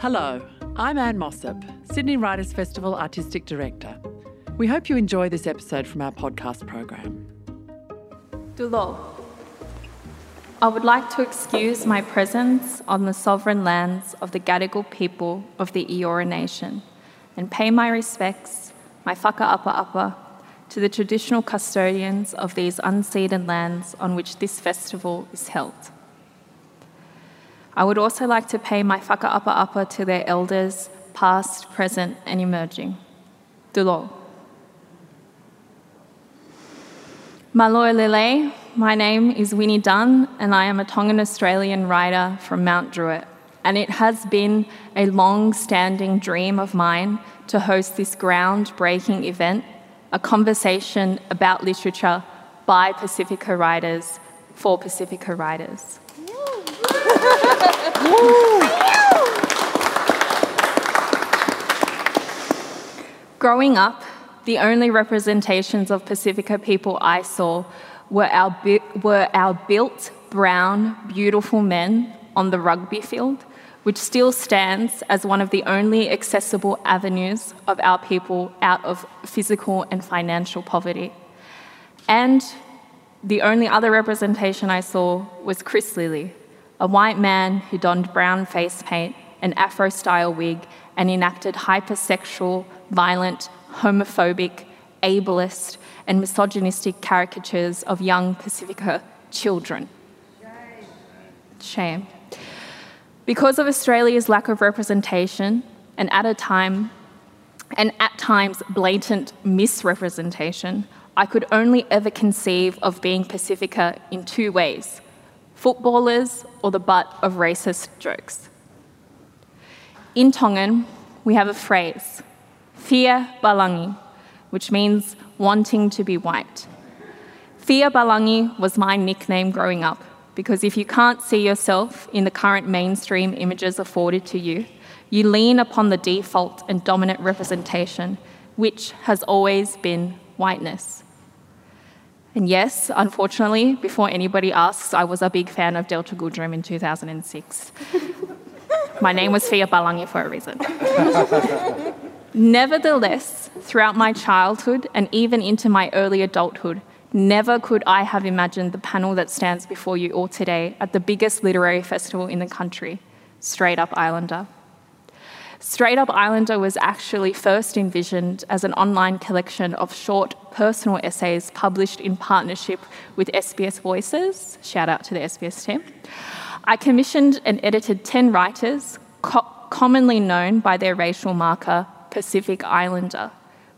Hello, I'm Anne Mossop, Sydney Writers Festival Artistic Director. We hope you enjoy this episode from our podcast program. Dulo. I would like to excuse my presence on the sovereign lands of the Gadigal people of the Eora Nation and pay my respects, my whaka Upper Upper, to the traditional custodians of these unceded lands on which this festival is held. I would also like to pay my whaka apa apa to their elders, past, present, and emerging. Dulo. Maloy Lele, my name is Winnie Dunn, and I am a Tongan Australian writer from Mount Druitt. And it has been a long standing dream of mine to host this groundbreaking event, a conversation about literature by Pacifica writers for Pacifica writers. Growing up, the only representations of Pacifica people I saw were our, were our built, brown, beautiful men on the rugby field, which still stands as one of the only accessible avenues of our people out of physical and financial poverty. And the only other representation I saw was Chris Lilley, a white man who donned brown face paint, an afro style wig, and enacted hypersexual, violent, homophobic, ableist, and misogynistic caricatures of young Pacifica children. Shame. Because of Australia's lack of representation, and at a time, and at times blatant misrepresentation, I could only ever conceive of being Pacifica in two ways footballers or the butt of racist jokes. In Tongan, we have a phrase Fia Balangi, which means wanting to be white. Fia Balangi was my nickname growing up because if you can't see yourself in the current mainstream images afforded to you, you lean upon the default and dominant representation, which has always been whiteness. And yes, unfortunately, before anybody asks, I was a big fan of Delta Goodrem in 2006. my name was Fia Balangi for a reason. Nevertheless, throughout my childhood and even into my early adulthood, never could I have imagined the panel that stands before you all today at the biggest literary festival in the country, Straight Up Islander. Straight Up Islander was actually first envisioned as an online collection of short personal essays published in partnership with SBS Voices. Shout out to the SBS team. I commissioned and edited 10 writers, co- commonly known by their racial marker Pacific Islander,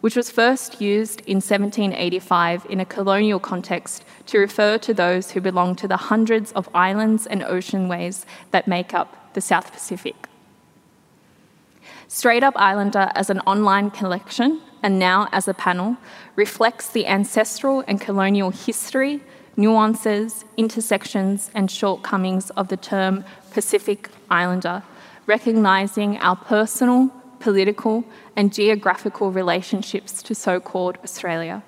which was first used in 1785 in a colonial context to refer to those who belong to the hundreds of islands and oceanways that make up the South Pacific. Straight Up Islander as an online collection and now as a panel reflects the ancestral and colonial history, nuances, intersections, and shortcomings of the term Pacific Islander, recognising our personal, political, and geographical relationships to so called Australia.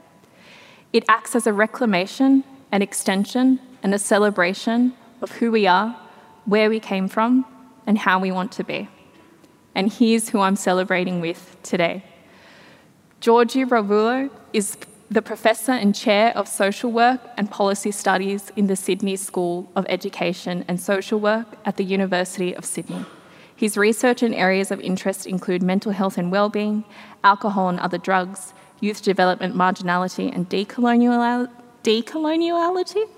It acts as a reclamation, an extension, and a celebration of who we are, where we came from, and how we want to be. And here's who I'm celebrating with today. Jioji Ravulo is the Professor and Chair of Social Work and Policy Studies in the Sydney School of Education and Social Work at the University of Sydney. His research and areas of interest include mental health and well-being, alcohol and other drugs, youth development, marginality, and decoloniality,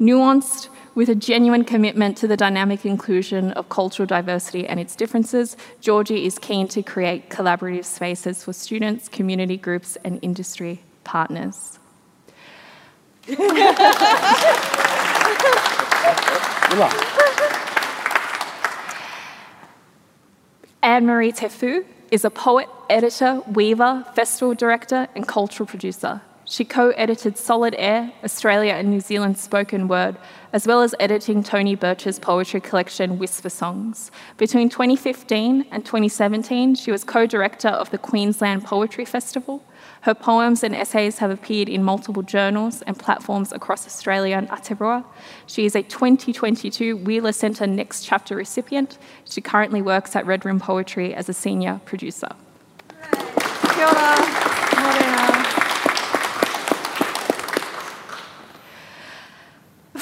nuanced with a genuine commitment to the dynamic inclusion of cultural diversity and its differences, Jioji is keen to create collaborative spaces for students, community groups, and industry partners. Anne Marie Te Whiu is a poet, editor, weaver, festival director, and cultural producer. She co edited Solid Air, Australia and New Zealand spoken word, as well as editing Tony Birch's poetry collection Whisper Songs. Between 2015 and 2017, she was co director of the Queensland Poetry Festival. Her poems and essays have appeared in multiple journals and platforms across Australia and Aotearoa. She is a 2022 Wheeler Centre Next Chapter recipient. She currently works at Red Room Poetry as a senior producer. Kia ora.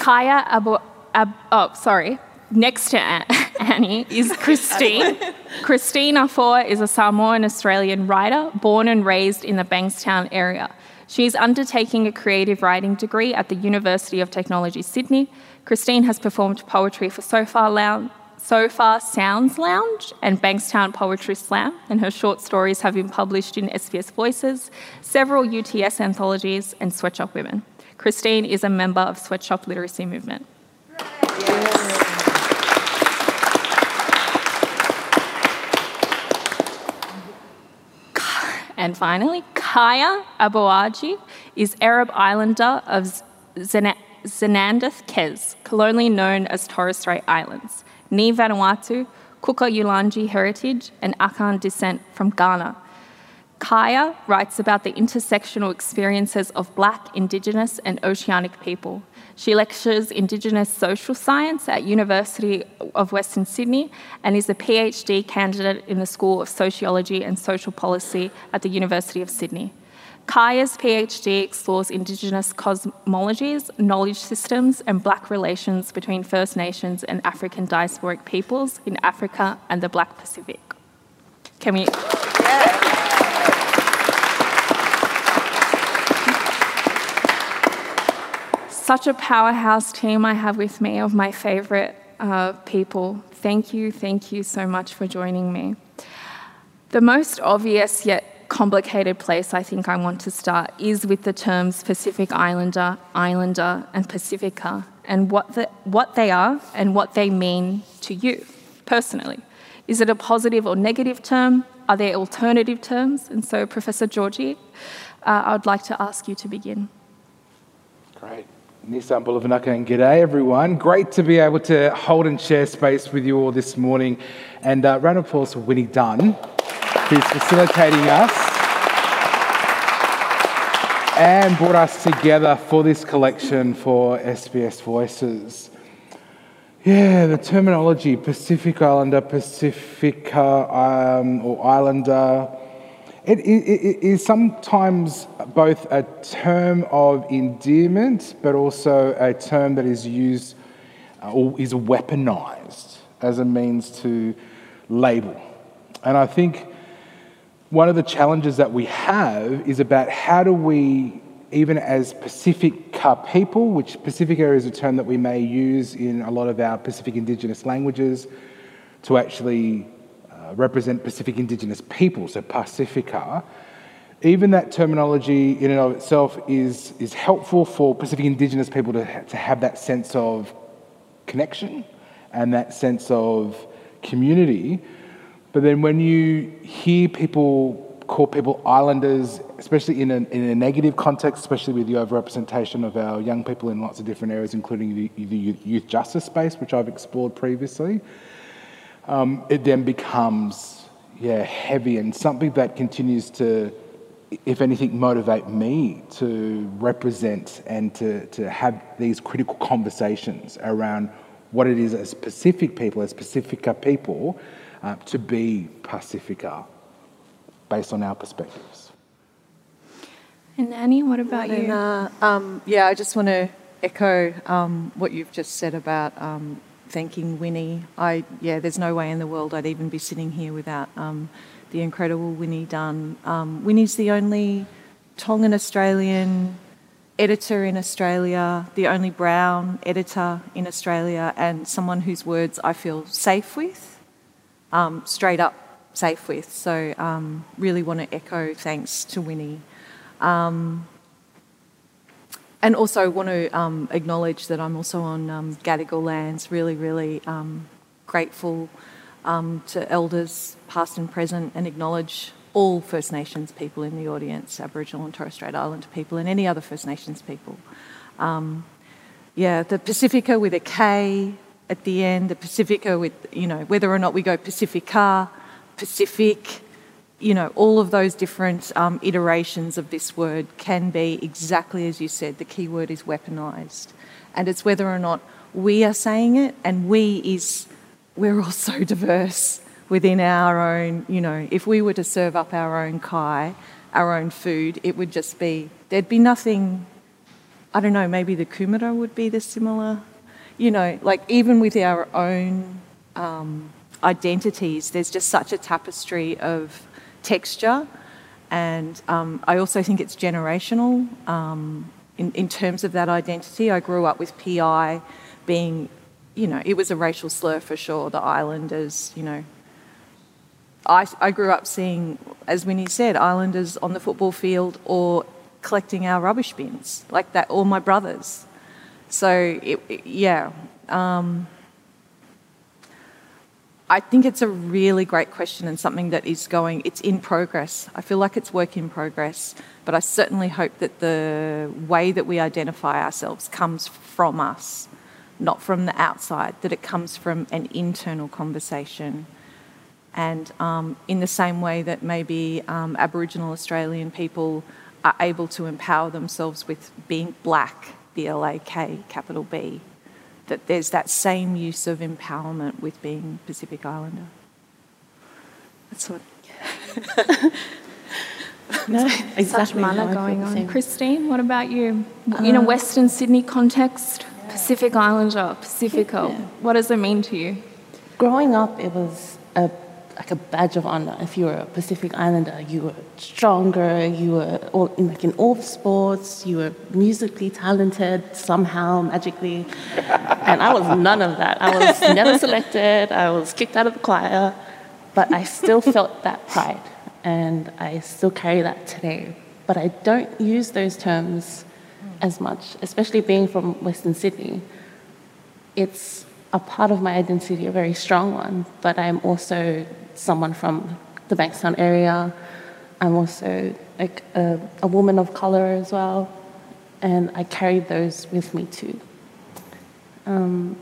Kaya Abu, Ab, oh, sorry. Next to Annie is Christine. Christine Afoa is a Samoan Australian writer born and raised in the Bankstown area. She is undertaking a creative writing degree at the University of Technology, Sydney. Christine has performed poetry for So Far, Lounge, so Far Sounds Lounge and Bankstown Poetry Slam, and her short stories have been published in SBS Voices, several UTS anthologies, and Sweatshop Women. Christine is a member of Sweatshop Literacy Movement. And finally, Kaya Aboaji is Erub islander of Zenadth Kes, colonially known as Torres Strait Islands, Ni Vanuatu, Kuku Yalanji heritage, and Akan descent from Ghana. Kaya writes about the intersectional experiences of Black, Indigenous, and Oceanic people. She lectures Indigenous social science at University of Western Sydney and is a PhD candidate in the School of Sociology and Social Policy at the University of Sydney. Kaya's PhD explores Indigenous cosmologies, knowledge systems, and Black relations between First Nations and African diasporic peoples in Africa and the Black Pacific. Can we? Such a powerhouse team I have with me of my favourite uh, people. Thank you, thank you so much for joining me. The most obvious yet complicated place I think I want to start is with the terms Pacific Islander, Islander, and Pacifica, and what, the, what they are and what they mean to you personally. Is it a positive or negative term? Are there alternative terms? And so, Professor Jioji, uh, I would like to ask you to begin. Great. Ni sa bula vinaka and g'day everyone. Great to be able to hold and share space with you all this morning. And uh, round of applause for Winnie Dunn, who's facilitating us and brought us together for this collection for SBS Voices. Yeah, the terminology Pacific Islander, Pacifica, um, or Islander it, is sometimes both a term of endearment, but also a term that is used uh, or is weaponized as a means to label. And I think one of the challenges that we have is about how do we, even as Pacifica people, which Pacifica is a term that we may use in a lot of our Pacific Indigenous languages, to actually Uh, represent Pacific Indigenous people, so Pacifica, even that terminology in and of itself is, is helpful for Pacific Indigenous people to, to have that sense of connection and that sense of community. But then when you hear people call people islanders, especially in a, in a negative context, especially with the overrepresentation of our young people in lots of different areas, including the, the youth justice space, which I've explored previously, um, it then becomes yeah heavy and something that continues to if anything motivate me to represent and to, to have these critical conversations around what it is as pacific people as pacifica people uh, to be pacifica based on our perspectives. And annie what about you? uh, um, yeah i just want to echo um, what you've just said about um, thanking Winnie. I yeah, there's no way in the world I'd even be sitting here without um, the incredible Winnie Dunn. Um, Winnie's the only Tongan Australian editor in Australia, the only brown editor in Australia, and someone whose words I feel safe with, um, straight up safe with. So um, really want to echo thanks to Winnie. Um, and also want to um, acknowledge that I'm also on um, Gadigal lands. Really, really um, grateful um, to elders, past and present, and acknowledge all First Nations people in the audience, Aboriginal and Torres Strait Islander people, and any other First Nations people. Um, yeah, the Pacifica with a K at the end, the Pacifica with, you know, whether or not we go Pacifica, Pacific, you know, all of those different um, iterations of this word can be exactly as you said, the key word is weaponized. And it's whether or not we are saying it, and we is, we're all so diverse within our own, you know, if we were to serve up our own kai, our own food, it would just be, there'd be nothing, I don't know, maybe the kumara would be the similar, you know, like even with our own um, identities, there's just such a tapestry of texture. And um, I also think it's generational um, in, in terms of that identity. I grew up with PI being, you know, it was a racial slur for sure, the islanders, you know, I, I grew up seeing, as Winnie said, Islanders on the football field or collecting our rubbish bins, like that, or my brothers. So, it, it, yeah. Um, I think it's a really great question and something that is going, it's in progress. I feel like it's work in progress, but I certainly hope that the way that we identify ourselves comes from us, not from the outside, that it comes from an internal conversation and um, in the same way that maybe um, Aboriginal Australian people are able to empower themselves with being black, B L A K, capital B, that there's that same use of empowerment with being Pacific Islander. That's what. no, exactly. Such mana going on. Christine, what about you? Uh, in a Western Sydney context, yeah. Pacific Islander, Pacifico, yeah. what does it mean to you? Growing up, it was a like a badge of honor. If you were a Pacific Islander, you were stronger, you were all, in, like in all sports, you were musically talented somehow, magically. and I was none of that. I was never selected, I was kicked out of the choir, but I still felt that pride, and I still carry that today. But I don't use those terms as much, especially being from Western Sydney. It's a part of my identity, a very strong one, but I'm also someone from the Bankstown area. I'm also like a, a woman of color as well, and I carry those with me too. Um,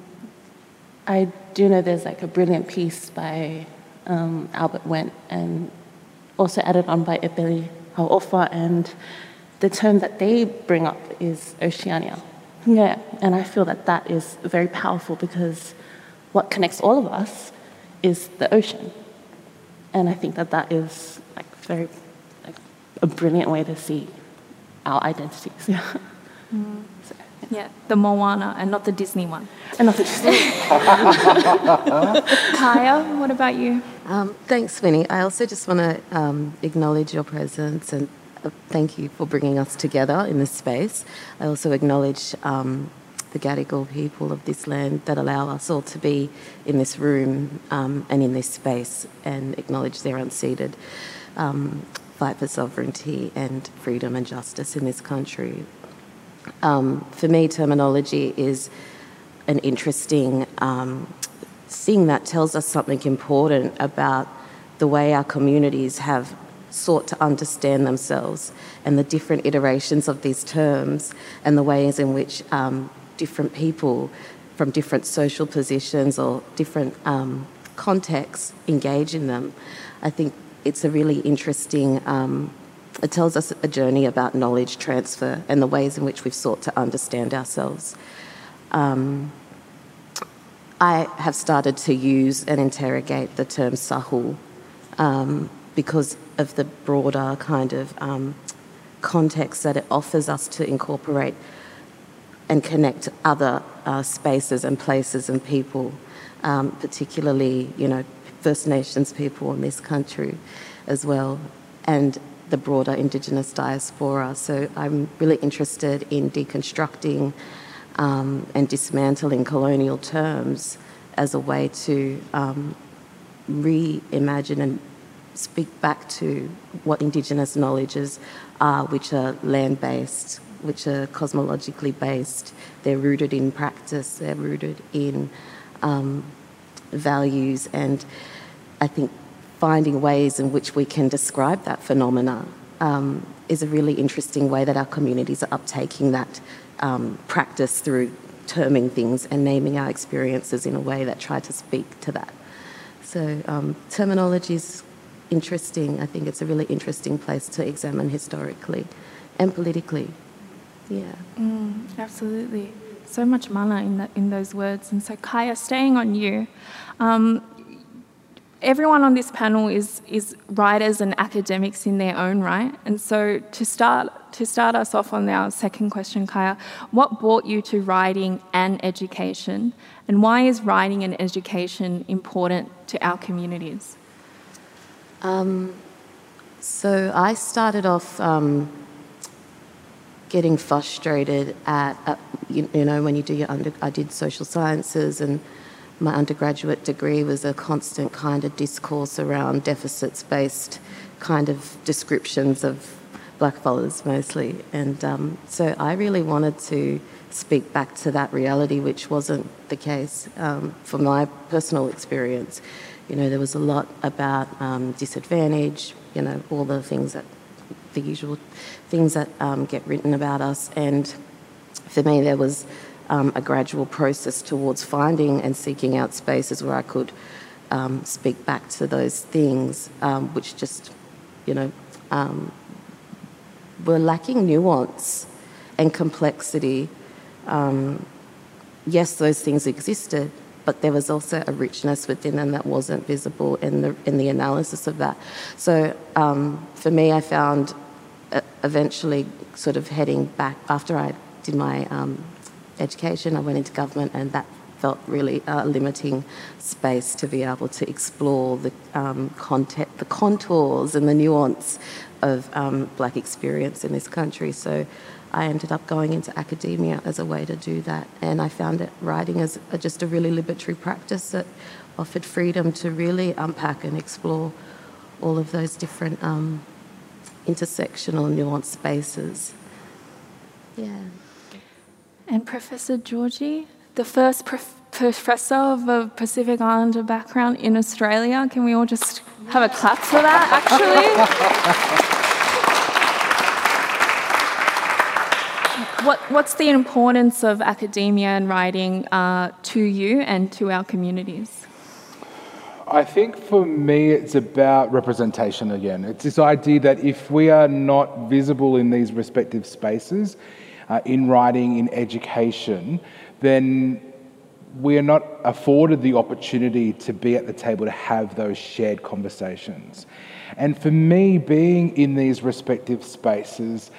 I do know there's like a brilliant piece by um, Albert Wendt and also added on by Epeli Hau'ofa, and the term that they bring up is Oceania. Yeah, and I feel that that is very powerful because what connects all of us is the ocean. And I think that that is like very like a brilliant way to see our identities. Yeah. Mm. So, yeah. yeah. the Moana and not the Disney one. And not the Disney. Kaya, what about you? Um, thanks, Winnie. I also just want to um, acknowledge your presence and uh, thank you for bringing us together in this space. I also acknowledge um, the Gadigal people of this land that allow us all to be in this room um, and in this space and acknowledge their unceded um, fight for sovereignty and freedom and justice in this country. Um, for me, terminology is an interesting um, thing that tells us something important about the way our communities have sought to understand themselves and the different iterations of these terms and the ways in which um, different people from different social positions or different um, contexts engage in them. I think it's a really interesting, um, it tells us a journey about knowledge transfer and the ways in which we've sought to understand ourselves. Um, I have started to use and interrogate the term Sahul um, because of the broader kind of um, context that it offers us to incorporate and connect other uh, spaces and places and people, um, particularly, you know, First Nations people in this country as well, and the broader Indigenous diaspora. So I'm really interested in deconstructing um, and dismantling colonial terms as a way to um, reimagine and speak back to what Indigenous knowledges are, which are land based, which are cosmologically based. They're rooted in practice, they're rooted in um, values, and I think finding ways in which we can describe that phenomena um, is a really interesting way that our communities are uptaking that um, practice through terming things and naming our experiences in a way that try to speak to that. So um, terminology is interesting. I think it's a really interesting place to examine historically and politically. Yeah. Mm, absolutely. So much mana in that in those words. And so Kaya, staying on you, um, everyone on this panel is is writers and academics in their own right. And so to start to start us off on our second question, Kaya, what brought you to writing and education, and why is writing and education important to our communities? Um, so I started off um, getting frustrated at, at you, you, know when you do your under I did social sciences and my undergraduate degree was a constant kind of discourse around deficits based kind of descriptions of blackfellas mostly. And um, so I really wanted to speak back to that reality which wasn't the case um, for my personal experience. You know there was a lot about um, disadvantage you know all the things that the usual things that um, get written about us. And for me, there was um, a gradual process towards finding and seeking out spaces where I could um, speak back to those things, um, which just, you know, um, were lacking nuance and complexity. Um, yes, those things existed, but there was also a richness within them that wasn't visible in the in the analysis of that. So um, for me, I found eventually sort of heading back after I did my um, education, I went into government, and that felt really a uh, limiting space to be able to explore the um, content, the contours and the nuance of um, black experience in this country. So I ended up going into academia as a way to do that. And I found that writing as a, just a really liberatory practice that offered freedom to really unpack and explore all of those different um, intersectional, nuanced spaces. Yeah. And Professor Jioji, the first prof- professor of a Pacific Islander background in Australia, can we all just have a clap for that, actually? what, what's the importance of academia and writing uh, to you and to our communities? I think for me, it's about representation again. It's this idea that if we are not visible in these respective spaces, uh, in writing, in education, then we are not afforded the opportunity to be at the table to have those shared conversations. And for me, being in these respective spaces,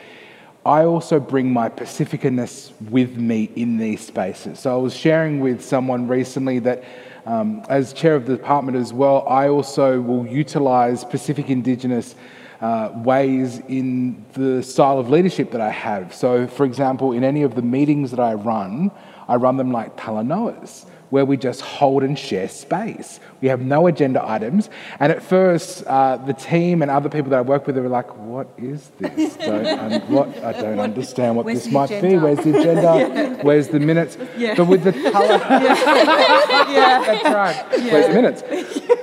I also bring my Pacificanness with me in these spaces. So I was sharing with someone recently that um, as chair of the department as well, I also will utilize Pacific Indigenous uh, ways in the style of leadership that I have. So, for example, in any of the meetings that I run, I run them like talanoas where we just hold and share space. We have no agenda items. And at first, uh, the team and other people that I work with were like, "What is this? don't, um, what, I don't understand what this might agenda? be. Where's the agenda? yeah. Where's the minutes?" Yeah. But with the color, yeah. that's right. Where's the minutes?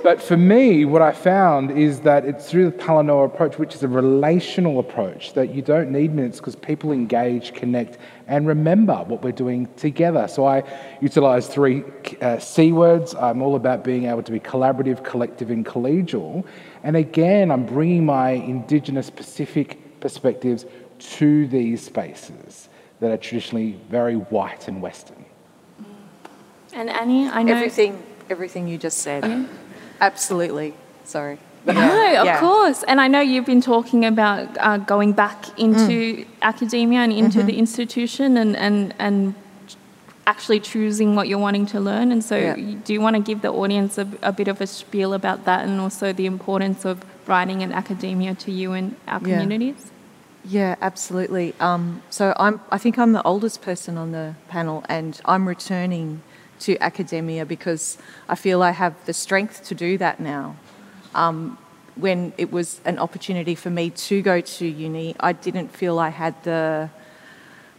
But for me, what I found is that it's through the Talanoa approach, which is a relational approach, that you don't need minutes because people engage, connect, and remember what we're doing together. So I utilize three uh, C words. I'm all about being able to be collaborative, collective, and collegial. And again, I'm bringing my Indigenous Pacific perspectives to these spaces that are traditionally very white and Western. And Annie, I know Everything, everything you just said. Yeah. Absolutely. Sorry. No, of Yeah. course. And I know you've been talking about uh, going back into mm. academia and into mm-hmm. the institution and, and, and actually choosing what you're wanting to learn. And so, Yeah. do you want to give the audience a, a bit of a spiel about that and also the importance of writing and academia to you and our Yeah. communities? Yeah, absolutely. Um, so I'm, I think I'm the oldest person on the panel, and I'm returning to academia because I feel I have the strength to do that now. Um, when it was an opportunity for me to go to uni, I didn't feel I had the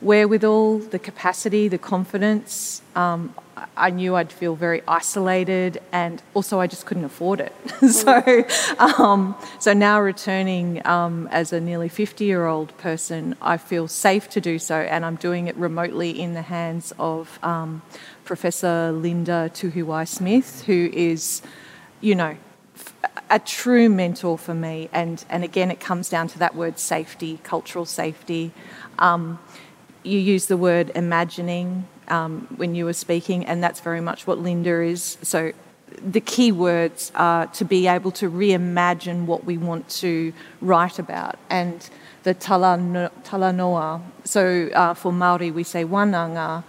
wherewithal, the capacity, the confidence. Um, I knew I'd feel very isolated, and also I just couldn't afford it. so, um, so now returning um, as a nearly 50 year old person, I feel safe to do so, and I'm doing it remotely in the hands of um, Professor Linda Tuhiwai Smith, who is, you know, a true mentor for me. And, and again, it comes down to that word safety, cultural safety. Um, you use the word imagining um, when you were speaking, and that's very much what Linda is. So the key words are to be able to reimagine what we want to write about. And the talanoa, talanoa so uh, for Maori we say wananga,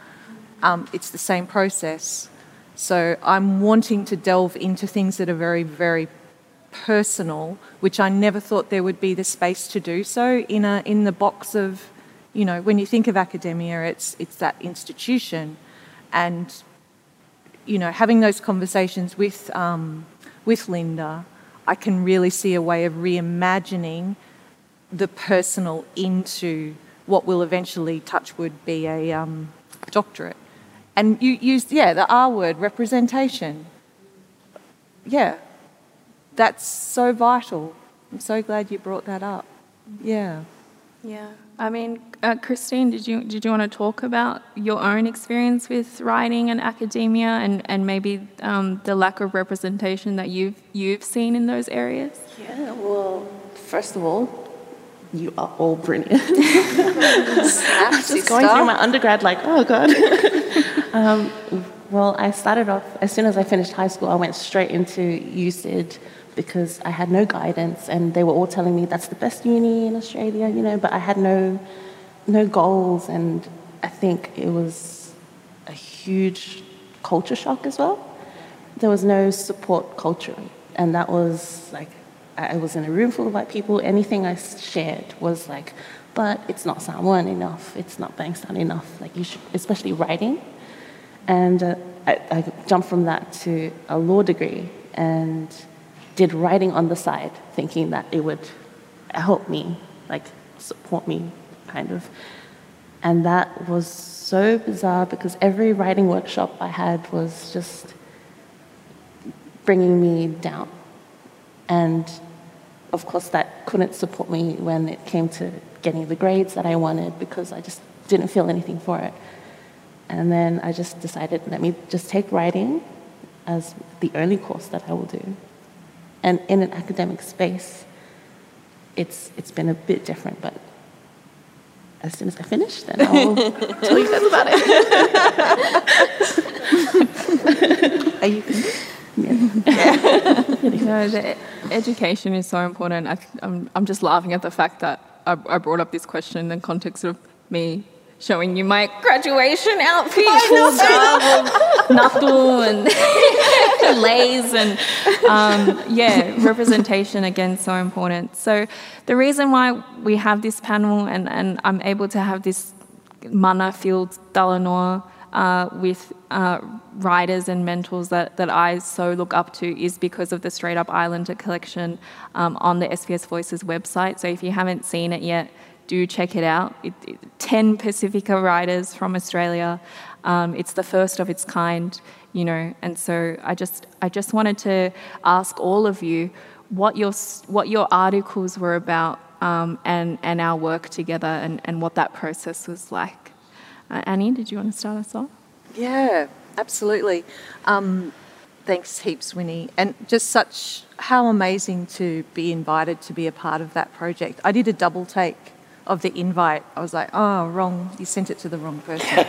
um, it's the same process. So I'm wanting to delve into things that are very, very personal, which I never thought there would be the space to do so in a in the box of you know, when you think of academia, it's, it's that institution. And, you know, having those conversations with, um, with Linda, I can really see a way of reimagining the personal into what will eventually, touchwood, be a um, doctorate. And you used, yeah, the R word, representation. Yeah, that's so vital. I'm so glad you brought that up. Yeah. Yeah. I mean, uh, Christine, did you did you want to talk about your own experience with writing and academia, and and maybe um, the lack of representation that you've you've seen in those areas? Yeah. Well, first of all, you are all brilliant. Just going through my undergrad, like, oh god. um, well, I started off as soon as I finished high school. I went straight into USyd because I had no guidance and they were all telling me that's the best uni in Australia, you know, but I had no no goals and I think it was a huge culture shock as well. There was no support culture, and that was like I was in a room full of white people. Anything I shared was like, but it's not Samoan enough. It's not Bankstown enough. Like you should, especially writing. And uh, I, I jumped from that to a law degree, and did writing on the side, thinking that it would help me, like support me, kind of. And that was so bizarre because every writing workshop I had was just bringing me down. And of course, that couldn't support me when it came to getting the grades that I wanted because I just didn't feel anything for it. And then I just decided, let me just take writing as the only course that I will do. And in an academic space, it's, it's been a bit different, but as soon as I finish, then I'll tell you guys about it. Are you finished? Yeah. no, the education is so important. I, am I'm just laughing at the fact that I, I brought up this question in the context of me showing you my graduation outfit, full garb of nato and leis and um, yeah, representation again so important. So the reason why we have this panel and, and I'm able to have this mana field Talanoa uh, with uh, writers and mentors that, that I so look up to is because of the Straight Up Islander collection um, on the SBS Voices website. So if you haven't seen it yet, do check it out. It, it, 10 Pacifica writers from Australia. Um, it's the first of its kind, you know, and so I just, I just wanted to ask all of you what your, what your articles were about um, and, and our work together and, and what that process was like. Uh, Annie, did you want to start us off? Yeah, absolutely. Um, thanks heaps, Winnie. And just such how amazing to be invited to be a part of that project. I did a double take of the invite, I was like, oh, wrong. You sent it to the wrong person.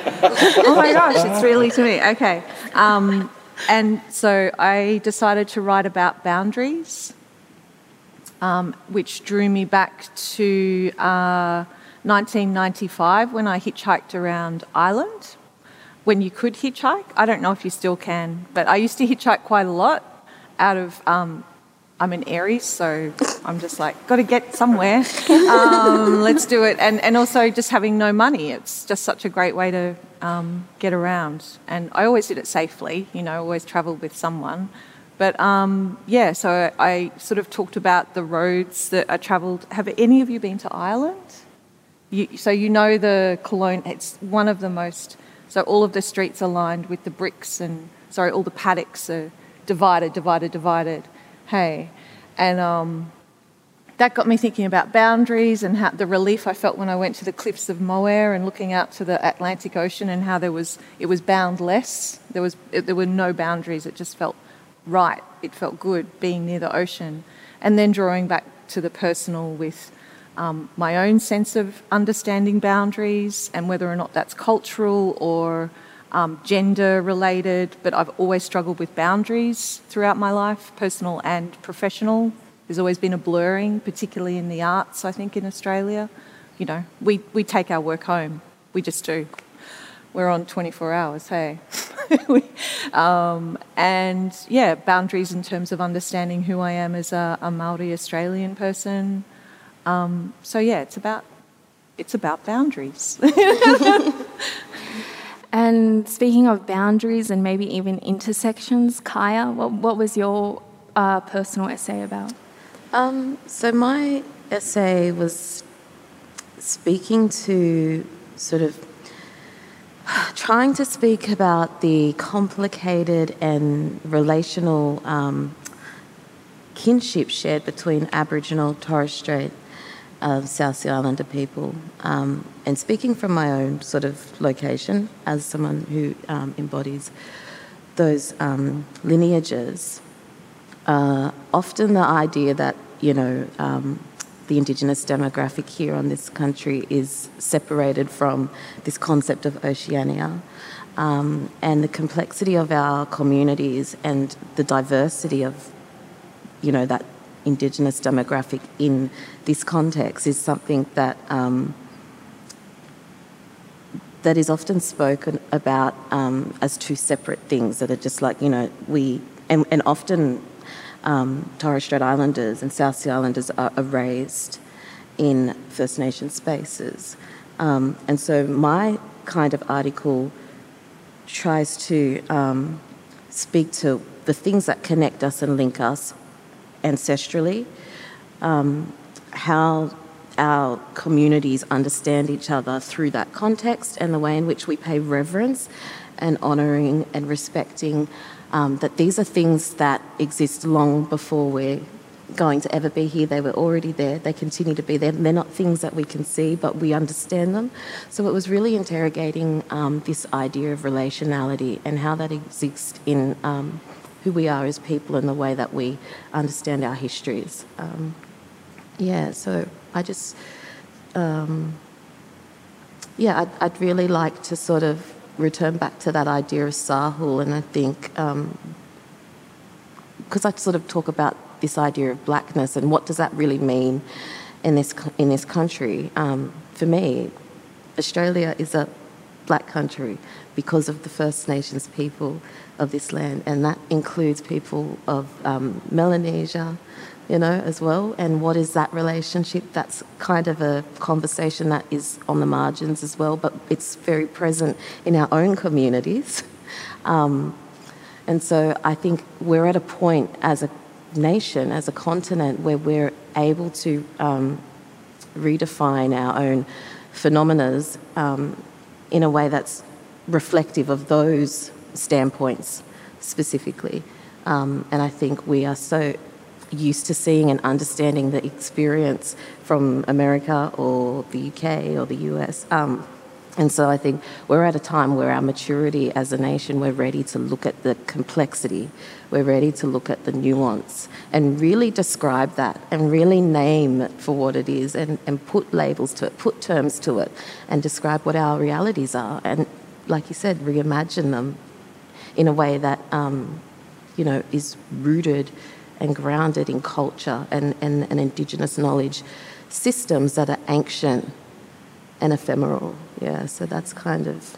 oh my gosh, it's really to me. Okay. Um, and so I decided to write about boundaries, um, which drew me back to uh, 1995 when I hitchhiked around Ireland. When you could hitchhike, I don't know if you still can, but I used to hitchhike quite a lot out of um, I'm an Aries, so I'm just like, got to get somewhere. Um, let's do it. And, and also just having no money. It's just such a great way to um, get around. And I always did it safely, you know, always travelled with someone. But um, yeah, so I sort of talked about the roads that I travelled. Have any of you been to Ireland? You, so you know the Cologne, it's one of the most, so all of the streets are lined with the bricks and, sorry, all the paddocks are divided, divided, divided. Hey. And um, that got me thinking about boundaries and how the relief I felt when I went to the cliffs of Moher and looking out to the Atlantic Ocean and how there was, it was boundless. There, was, it, there were no boundaries. It just felt right. It felt good being near the ocean. And then drawing back to the personal with um, my own sense of understanding boundaries and whether or not that's cultural or um, gender related, but I've always struggled with boundaries throughout my life, personal and professional. There's always been a blurring, particularly in the arts, I think, in Australia. You know, we, we take our work home, we just do. We're on 24 hours, hey. um, and yeah, boundaries in terms of understanding who I am as a, a Maori Australian person, um, so yeah, it's about it's about boundaries. and speaking of boundaries and maybe even intersections, Kaya, what, what was your uh, personal essay about? Um, so my essay was speaking to sort of trying to speak about the complicated and relational um, kinship shared between Aboriginal Torres Strait of South Sea Islander people. Um, and speaking from my own sort of location as someone who um, embodies those um, lineages, uh, often the idea that, you know, um, the Indigenous demographic here on this country is separated from this concept of Oceania. Um, and the complexity of our communities and the diversity of, you know, that Indigenous demographic in this context is something that um, that is often spoken about um, as two separate things that are just like you know we and, and often um, Torres Strait Islanders and South Sea Islanders are, raised in First Nation spaces, um, and so my kind of article tries to um, speak to the things that connect us and link us ancestrally, um, how our communities understand each other through that context and the way in which we pay reverence and honouring and respecting um, that these are things that exist long before we're going to ever be here. They were already there, they continue to be there. They're not things that we can see, but we understand them. So it was really interrogating um, this idea of relationality and how that exists in. Um, who we are as people and the way that we understand our histories. Um, yeah, so I just, um, yeah, I'd, I'd, really like to sort of return back to that idea of Sahul, and I think because um, I sort of talk about this idea of blackness and what does that really mean in this in this country. Um, for me, Australia is a black country because of the First Nations people of this land, and that includes people of um, Melanesia, you know, as well. And what is that relationship? That's kind of a conversation that is on the margins as well, but it's very present in our own communities. Um, and so I think we're at a point as a nation, as a continent, where we're able to um, redefine our own phenomena um, in a way that's reflective of those standpoints specifically. Um, and I think we are so used to seeing and understanding the experience from America or the UK or the US. Um, and so I think we're at a time where our maturity as a nation, we're ready to look at the complexity, we're ready to look at the nuance and really describe that and really name it for what it is and, and put labels to it, put terms to it, and describe what our realities are. And like you said, reimagine them in a way that um, you know is rooted and grounded in culture and, and, and indigenous knowledge systems that are ancient and ephemeral. Yeah, so that's kind of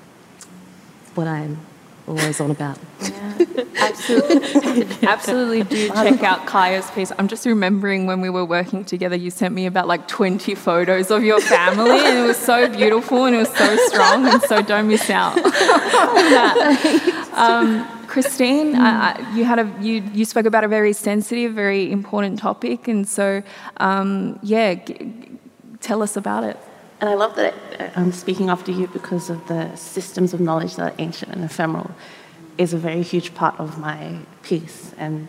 what I'm always on about. Yeah, absolutely, absolutely do check out Kaya's piece. I'm just remembering when we were working together, you sent me about like 20 photos of your family, and it was so beautiful and it was so strong, and so don't miss out on that. Um, Christine, I, I, you had a you you spoke about a very sensitive, very important topic, and so um, yeah, g- tell us about it. and I love that I'm speaking after you because of the systems of knowledge that are ancient and ephemeral is a very huge part of my piece. And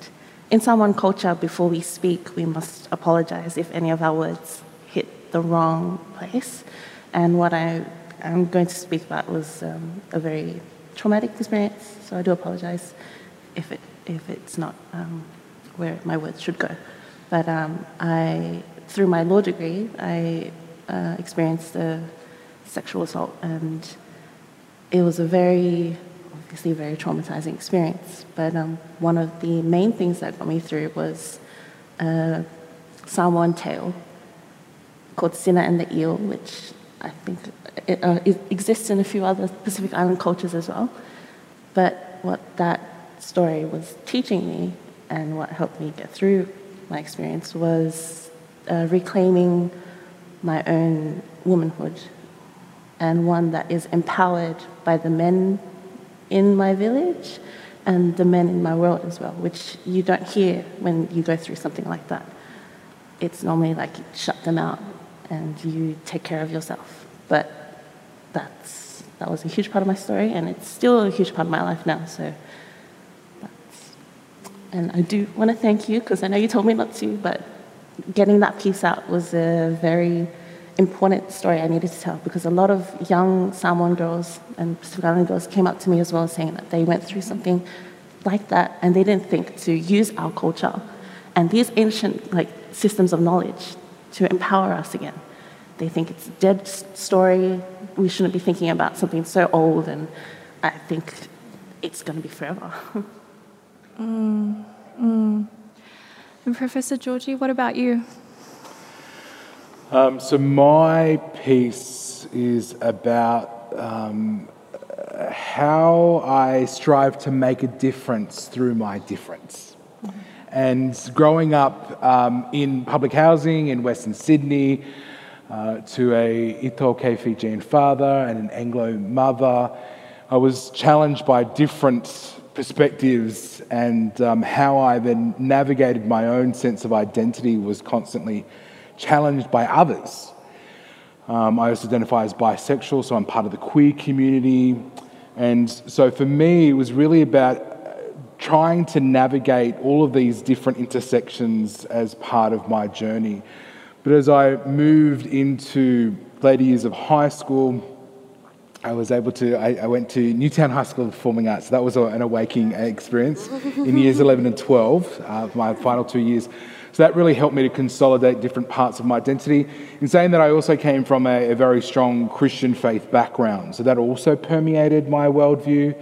in Samoan culture, before we speak, we must apologize if any of our words hit the wrong place. And what I, am going to speak about was um, a very traumatic experience, so I do apologize if, it, if it's not um, where my words should go. But um, I, through my law degree, I uh, experienced a sexual assault, and it was a very obviously very traumatizing experience. But um, one of the main things that got me through was a Samoan tale called Sina and the Eel, which I think it, uh, it exists in a few other Pacific Island cultures as well. But what that story was teaching me and what helped me get through my experience was uh, reclaiming my own womanhood and one that is empowered by the men in my village and the men in my world as well, which you don't hear when you go through something like that. It's normally like shut them out and you take care of yourself. But that's, that was a huge part of my story, and it's still a huge part of my life now. So, that's, and I do want to thank you because I know you told me not to, but getting that piece out was a very important story I needed to tell because a lot of young Samoan girls and Pacific Island girls came up to me as well saying that they went through something like that and they didn't think to use our culture and these ancient like systems of knowledge to empower us again. They think it's a dead story. We shouldn't be thinking about something so old and I think it's going to be forever. mm, mm. And Professor Jioji, what about you? Um, so my piece is about um, how I strive to make a difference through my difference. Mm-hmm. And growing up um, in public housing in Western Sydney, uh, to a iTaukei Fijian father and an Anglo mother, I was challenged by different perspectives, and um, how I then navigated my own sense of identity was constantly challenged by others. Um, I also identify as bisexual, so I'm part of the queer community. And so for me, it was really about uh, trying to navigate all of these different intersections as part of my journey. But as I moved into later years of high school, I was able to, I, I went to Newtown High School of Performing Arts. That was an awakening experience in years 11 and 12, uh, my final two years. So that really helped me to consolidate different parts of my identity. In saying that, I also came from a, a very strong Christian faith background. So that also permeated my worldview.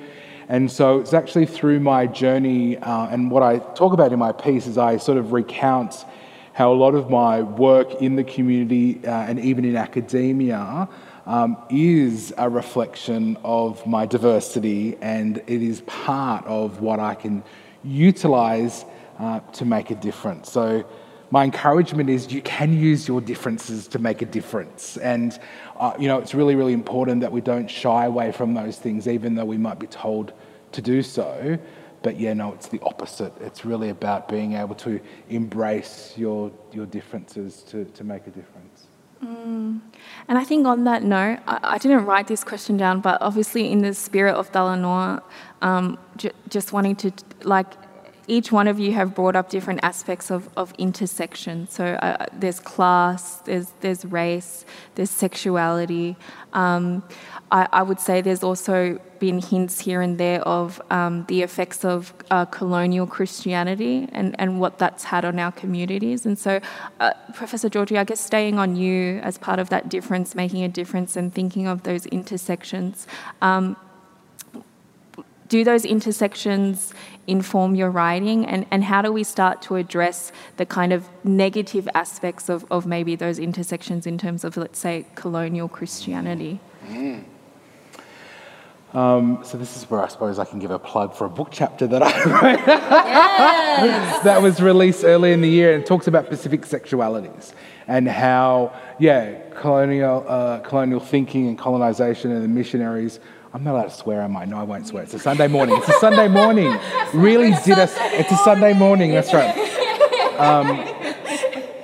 And so it's actually through my journey, uh, and what I talk about in my piece is I sort of recount how a lot of my work in the community uh, and even in academia um, is a reflection of my diversity, and it is part of what I can utilize uh, to make a difference. So, my encouragement is you can use your differences to make a difference. And, uh, you know, it's really, really important that we don't shy away from those things, even though we might be told to do so. But yeah, no, it's the opposite. It's really about being able to embrace your, your differences to, to make a difference. Mm. And I think on that note, I, I, didn't write this question down, but obviously in the spirit of Talanoa, um, j- just wanting to like each one of you have brought up different aspects of, of intersection. So uh, there's class, there's, there's race, there's sexuality. Um, I, I, would say there's also been hints here and there of um, the effects of uh, colonial Christianity and, and what that's had on our communities. And so, uh, Professor Jioji, I guess staying on you as part of that difference, making a difference and thinking of those intersections. Um, do those intersections inform your writing and, and how do we start to address the kind of negative aspects of, of maybe those intersections in terms of let's say colonial christianity mm. Um, so this is where I suppose I can give a plug for a book chapter that I wrote yes. that was released early in the year and talks about Pacific sexualities and how, yeah, colonial, uh, colonial thinking and colonization and the missionaries I'm not allowed to swear, am I? No, I won't swear. It's a Sunday morning. It's a Sunday morning. Really did us. It's a Sunday morning. That's right. Um,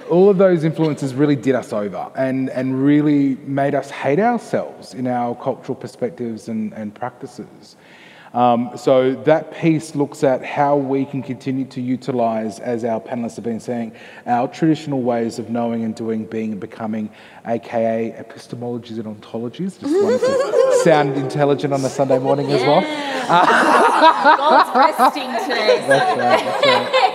all of those influences really did us over and, and really made us hate ourselves in our cultural perspectives and, and practices. Um, so that piece looks at how we can continue to utilise, as our panelists have been saying, our traditional ways of knowing and doing, being and becoming, aka epistemologies and ontologies. Just wanted to sound intelligent on a Sunday morning as well. God's resting today. That's right, that's right.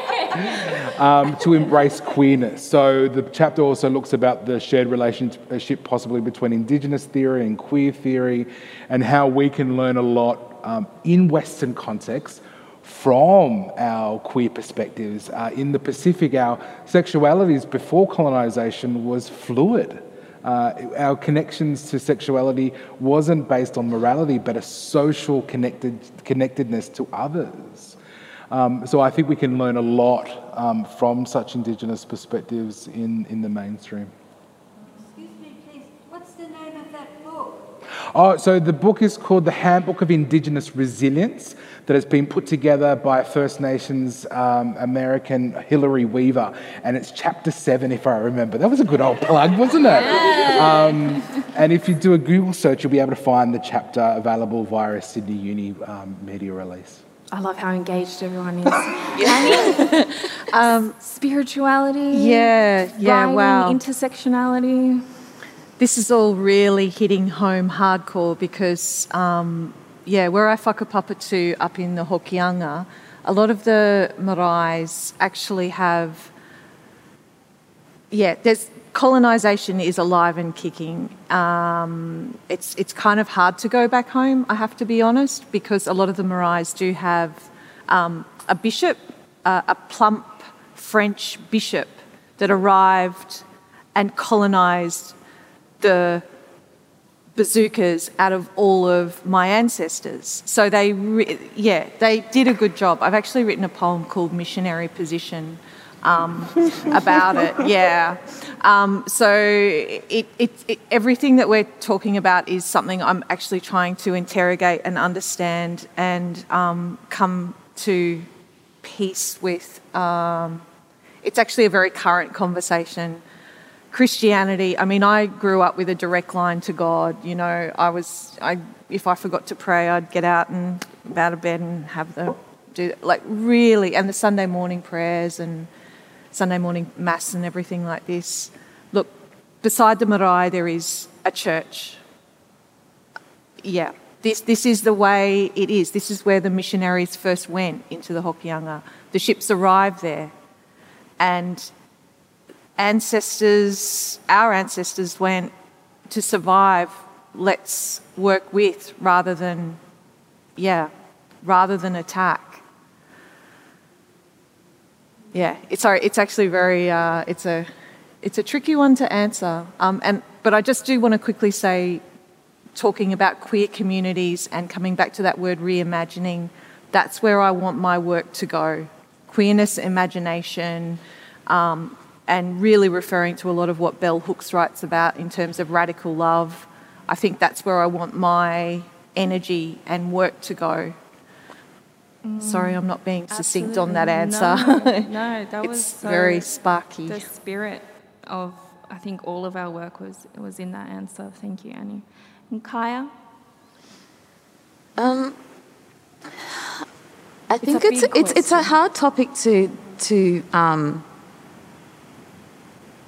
Um, to embrace queerness. So the chapter also looks about the shared relationship possibly between Indigenous theory and queer theory, and how we can learn a lot um, in Western contexts from our queer perspectives. Uh, in the Pacific, our sexualities before colonisation was fluid. Uh, our connections to sexuality wasn't based on morality, but a social connected, connectedness to others. Um, so I think we can learn a lot um, from such Indigenous perspectives in, in the mainstream. Excuse me, please. What's the name of that book? Oh, so the book is called The Handbook of Indigenous Resilience, that has been put together by First Nations um, American Hillary Weaver, and it's chapter seven, if I remember. That was a good old plug, wasn't it? Um, and if you do a Google search, you'll be able to find the chapter available via a Sydney Uni um, media release. I love how engaged everyone is. Um, spirituality. Yeah, yeah, writing, wow. Intersectionality. This is all really hitting home hardcore because, um, yeah, where I fuck a whakapapa to up in the Hokianga, a lot of the maraes actually have, yeah, there's colonisation is alive and kicking. Um, it's it's kind of hard to go back home. I have to be honest because a lot of the maraes do have um, a bishop, uh, a plump French bishop that arrived and colonised the bazookas out of all of my ancestors. So they, re- yeah, they did a good job. I've actually written a poem called Missionary Position um, about it. Yeah. Um, so it, it, it, everything that we're talking about is something I'm actually trying to interrogate and understand and um, come to peace with. Um, it's actually a very current conversation. Christianity. I mean, I grew up with a direct line to God. You know, I was, I if I forgot to pray, I'd get out and out of bed and have the do like really, and the Sunday morning prayers and Sunday morning mass and everything like this. Look, beside the marae there is a church. Yeah, this this is the way it is. This is where the missionaries first went into the Hokianga. The ships arrived there, and ancestors, our ancestors went to survive, let's work with rather than, yeah, rather than attack. Yeah, it's sorry, it's actually very, uh, it's a, it's a tricky one to answer. Um, and but I just do want to quickly say, talking about queer communities and coming back to that word reimagining, that's where I want my work to go. Queerness, imagination, um, and really referring to a lot of what Bell Hooks writes about in terms of radical love. I think that's where I want my energy and work to go. Sorry, I'm not being succinct on that answer. No, no that it's was so very sparky. The spirit of I think all of our work was was in that answer. Thank you, Annie. And Kaya. Um, I think a it's it's it's a hard topic to to um,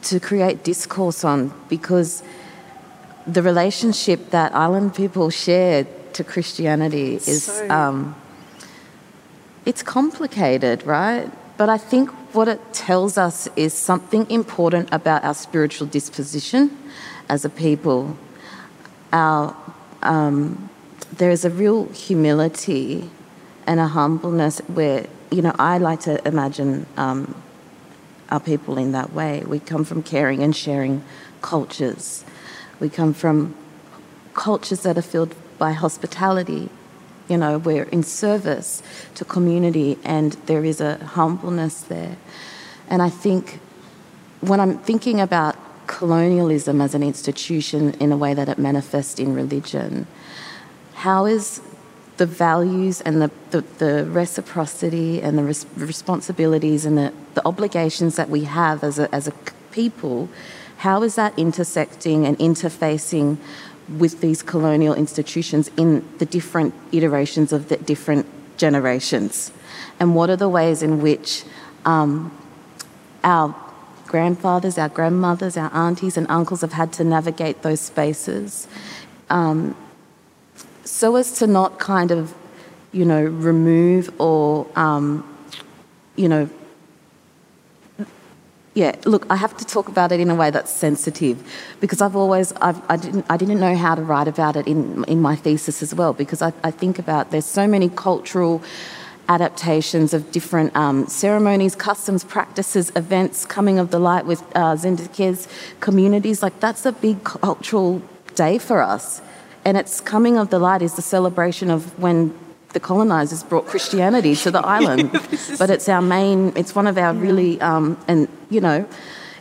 to create discourse on because the relationship that island people share to Christianity is So- um, it's complicated, right? But I think what it tells us is something important about our spiritual disposition as a people. Our um, there is a real humility and a humbleness where you know I like to imagine um, our people in that way. We come from caring and sharing cultures. We come from cultures that are filled by hospitality. You know, we're in service to community, and there is a humbleness there. And I think when I'm thinking about colonialism as an institution in a way that it manifests in religion, how is the values and the, the, the reciprocity and the res- responsibilities and the, the obligations that we have as a, as a people, how is that intersecting and interfacing with these colonial institutions in the different iterations of the different generations? And what are the ways in which um, our grandfathers, our grandmothers, our aunties, and uncles have had to navigate those spaces um, so as to not kind of, you know, remove or, um, you know, yeah, look, I have to talk about it in a way that's sensitive because I've always, I've, I, didn't, I didn't know how to write about it in, in my thesis as well because I, I think about there's so many cultural adaptations of different um, ceremonies, customs, practices, events, coming of the light with uh, communities. Like, that's a big cultural day for us. And it's coming of the light is the celebration of when the colonizers brought Christianity to the island. but it's our main, it's one of our really, um, and you know,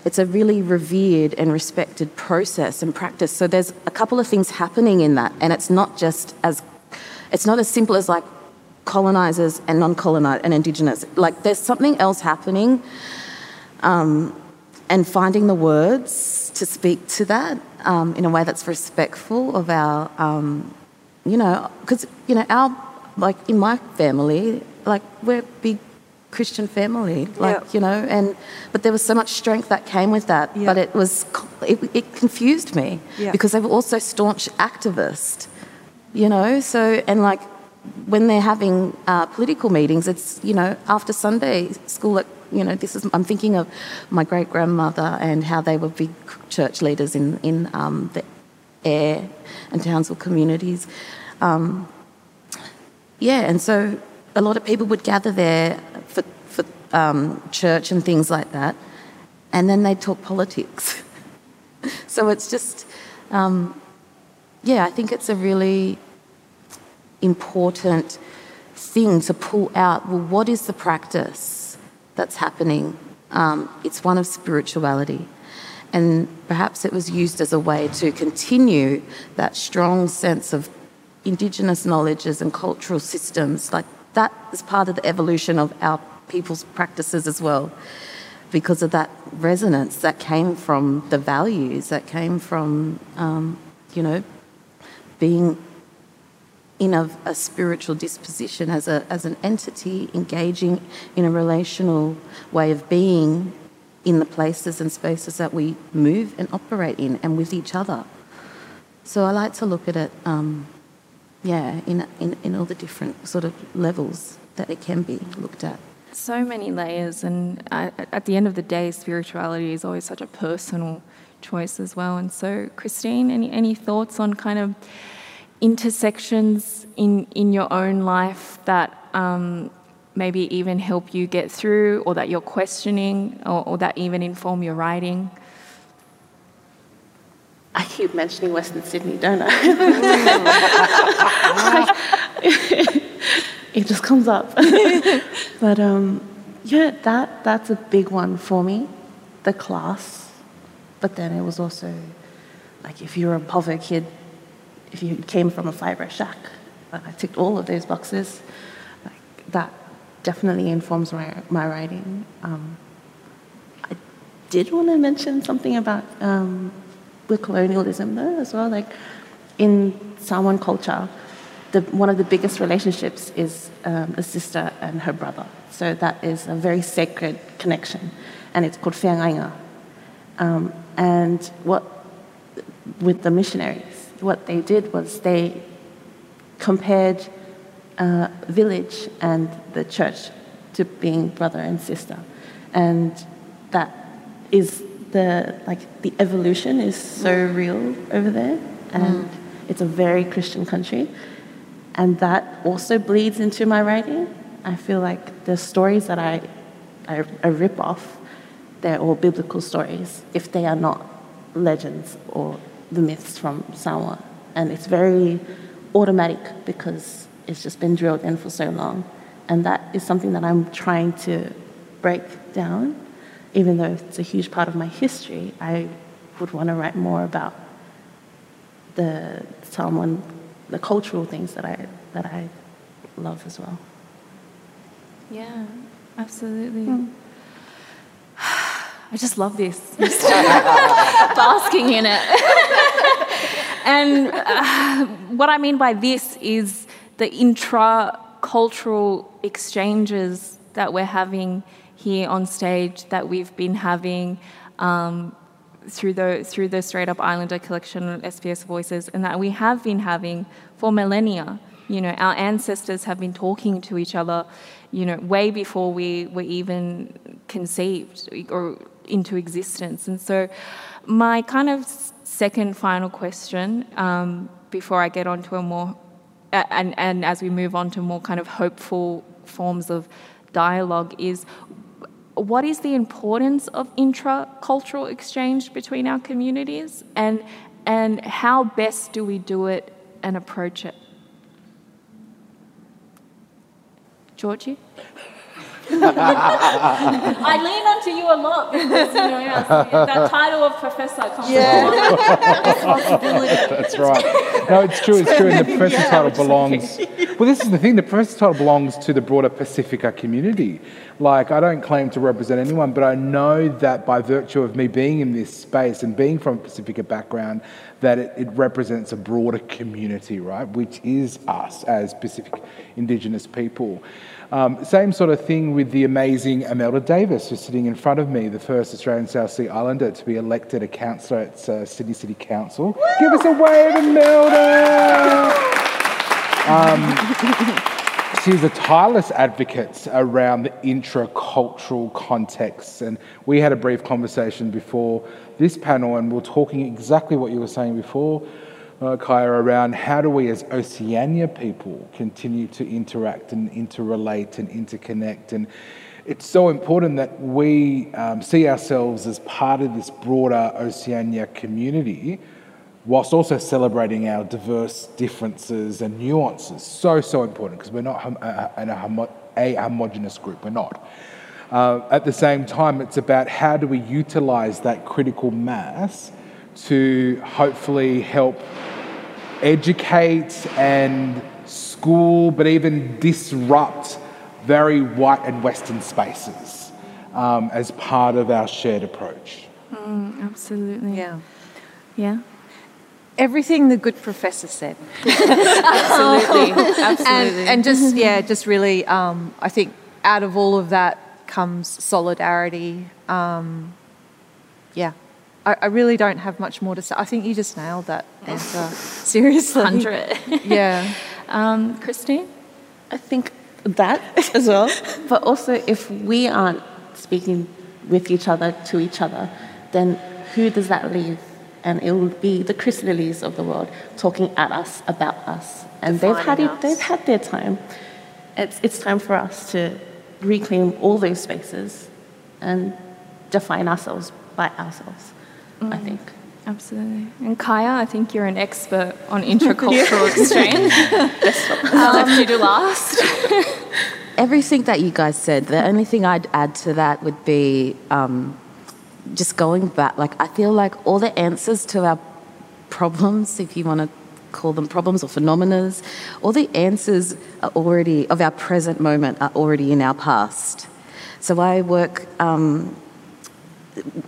it's a really revered and respected process and practice. So there's a couple of things happening in that, and it's not just as, it's not as simple as like colonizers and non-colonized and indigenous. Like there's something else happening, um, and finding the words to speak to that um, in a way that's respectful of our, um, you know, because you know our like in my family, like we're a big Christian family, like Yeah. you know, and but there was so much strength that came with that, Yeah. but it was it, it confused me Yeah. because they were also staunch activists, you know. So and like when they're having uh, political meetings, it's you know after Sunday school. Like, you know, this is I'm thinking of my great grandmother and how they were big church leaders in in um, the Ayr and Townsville communities. Um, yeah, and so a lot of people would gather there for, for um, church and things like that, and then they'd talk politics. so it's just, um, yeah, I think it's a really important thing to pull out. Well, what is the practice that's happening? Um, it's one of spirituality. And perhaps it was used as a way to continue that strong sense of Indigenous knowledges and cultural systems. Like that is part of the evolution of our people's practices as well, because of that resonance that came from the values, that came from, um, you know, being in a, a spiritual disposition as, a, as an entity, engaging in a relational way of being in the places and spaces that we move and operate in and with each other. So I like to look at it, um, yeah, in, in, in all the different sort of levels that it can be looked at. So many layers, and at the end of the day, spirituality is always such a personal choice as well. And so, Christine, any, any thoughts on kind of intersections in, in your own life that um, maybe even help you get through, or that you're questioning, or, or that even inform your writing? I keep mentioning Western Sydney, don't I? it just comes up. but um, yeah, that that's a big one for me, the class. But then it was also like if you're a pover kid, if you came from a fibre shack, like I ticked all of those boxes. Like that definitely informs my my writing. Um, I did want to mention something about um, with colonialism though as well. Like in Samoan culture, the, one of the biggest relationships is um, a sister and her brother. So that is a very sacred connection, and it's called feagaiga. Um, and what with the missionaries, what they did was they compared uh, village and the church to being brother and sister, and that is the like the evolution is so mm. real over there, and mm. it's a very Christian country, and that also bleeds into my writing. I feel like the stories that I I, I rip off, they're all biblical stories if they are not legends or the myths from Samoa, and it's very automatic because it's just been drilled in for so long, and that is something that I'm trying to break down even though it's a huge part of my history, I would want to write more about the Samoan, the cultural things that I that I love as well. Yeah, absolutely. I just love this. Basking in it. and uh, what I mean by this is the intra cultural exchanges that we're having here on stage, that we've been having um, through the through the Straight Up Islander collection, SBS Voices, and that we have been having for millennia. You know, our ancestors have been talking to each other, you know, way before we were even conceived or into existence. And so, my kind of second final question um, before I get on to a more and, and as we move on to more kind of hopeful forms of dialogue is what is the importance of intra-cultural exchange between our communities and and how best do we do it and approach it? Jioji I lean onto you a lot because you know that title of professor comes yeah. That's right. No, it's true. It's true. And the professor yeah, title belongs. Well, this is the thing. The professor title belongs to the broader Pacifica community. Like, I don't claim to represent anyone, but I know that by virtue of me being in this space and being from a Pacifica background, that it, it represents a broader community, right? Which is us as Pacific Indigenous people. Um, same sort of thing with the amazing Imelda Davis, who's sitting in front of me, the first Australian South Sea Islander to be elected a councillor at uh, Sydney City Council. Woo! Give us a wave, Imelda! Um, she's a tireless advocate around the intracultural context. And we had a brief conversation before this panel, and we we're talking exactly what you were saying before uh, Kaya, around how do we as Oceania people continue to interact and interrelate and interconnect. And it's so important that we um, see ourselves as part of this broader Oceania community whilst also celebrating our diverse differences and nuances. So, so important because we're not hom- a, a, homo- a homogenous group, we're not. Uh, at the same time, it's about how do we utilize that critical mass to hopefully help educate and school, but even disrupt very white and Western spaces um, as part of our shared approach. Mm, absolutely. Yeah. Yeah. Everything the good professor said. absolutely. Absolutely. And, and, just, yeah, just really, um, I think out of all of that comes solidarity. Um, yeah, I, I, really don't have much more to say. I think you just nailed that answer. Seriously. 100. yeah. Um, Christine? I think that as well. but also, if we aren't speaking with each other to each other, then who does that leave? And it will be the Chris Lilleys of the world talking at us about us. And they've had, it, they've had their time. It's, it's time for us to reclaim all those spaces and define ourselves by ourselves mm. I think. Absolutely. And Kaya, I think you're an expert on intercultural exchange. I left you to last. Everything that you guys said, the only thing I'd add to that would be um, just going back. Like, I feel like all the answers to our problems, if you want to call them problems or phenomena, all the answers are already, of our present moment, are already in our past. So I work um,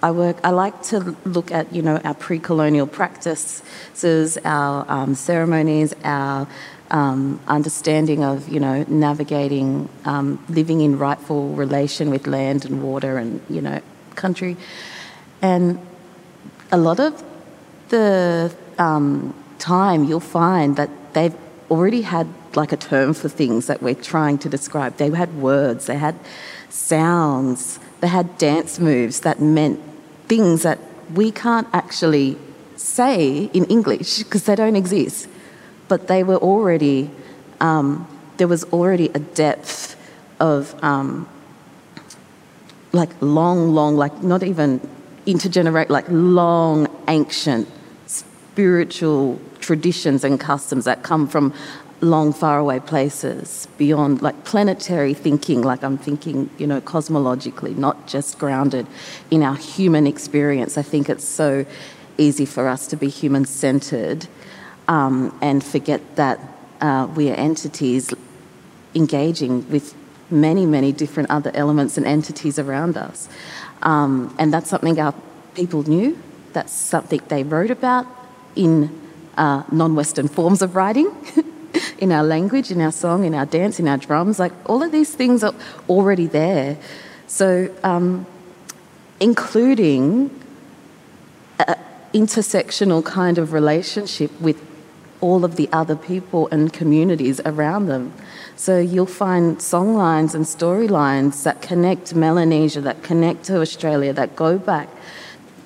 I work. I like to look at you know our pre-colonial practices, our um, ceremonies, our um, understanding of you know navigating, um, living in rightful relation with land and water and you know country, and a lot of the um, time you'll find that they've already had like a term for things that we're trying to describe. They had words. They had sounds. They had dance moves that meant things that we can't actually say in English because they don't exist. But they were already, um, there was already a depth of um, like long, long, like not even intergenerate, like long, ancient spiritual traditions and customs that come from long, faraway places beyond like planetary thinking, like I'm thinking, you know, cosmologically, not just grounded in our human experience. I think it's so easy for us to be human centered um, and forget that uh, we are entities engaging with many, many different other elements and entities around us. Um, and that's something our people knew, that's something they wrote about in uh, non Western forms of writing. in our language, in our song, in our dance, in our drums, like all of these things are already there. So, um, including an intersectional kind of relationship with all of the other people and communities around them. So you'll find songlines and storylines that connect Melanesia, that connect to Australia, that go back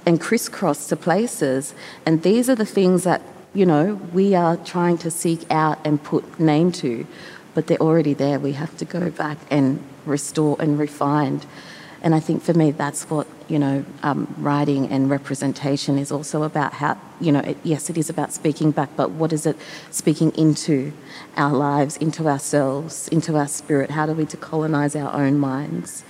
and crisscross to places. And these are the things that, you know, we are trying to seek out and put name to, but they're already there. We have to go back and restore and refine. And I think for me, that's what, you know, um, writing and representation is also about how, you know, it, yes, it is about speaking back, but what is it speaking into our lives, into ourselves, into our spirit? How do we decolonize our own minds?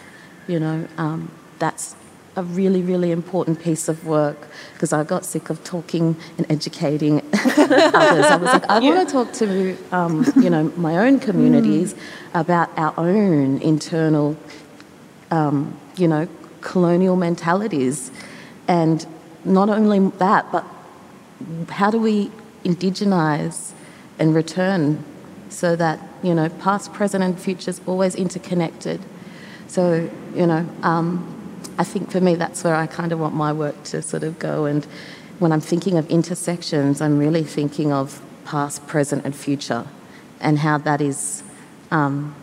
You know, um, that's a really, really important piece of work because I got sick of talking and educating others. I was like, I yeah. want to talk to, um, you know, my own communities mm. about our own internal um, you know, colonial mentalities. And not only that, but how do we indigenize and return so that, you know, past, present, and future is always interconnected? So, you know, um, I think for me, that's where I kind of want my work to sort of go. And when I'm thinking of intersections, I'm really thinking of past, present, and future, and how that is um,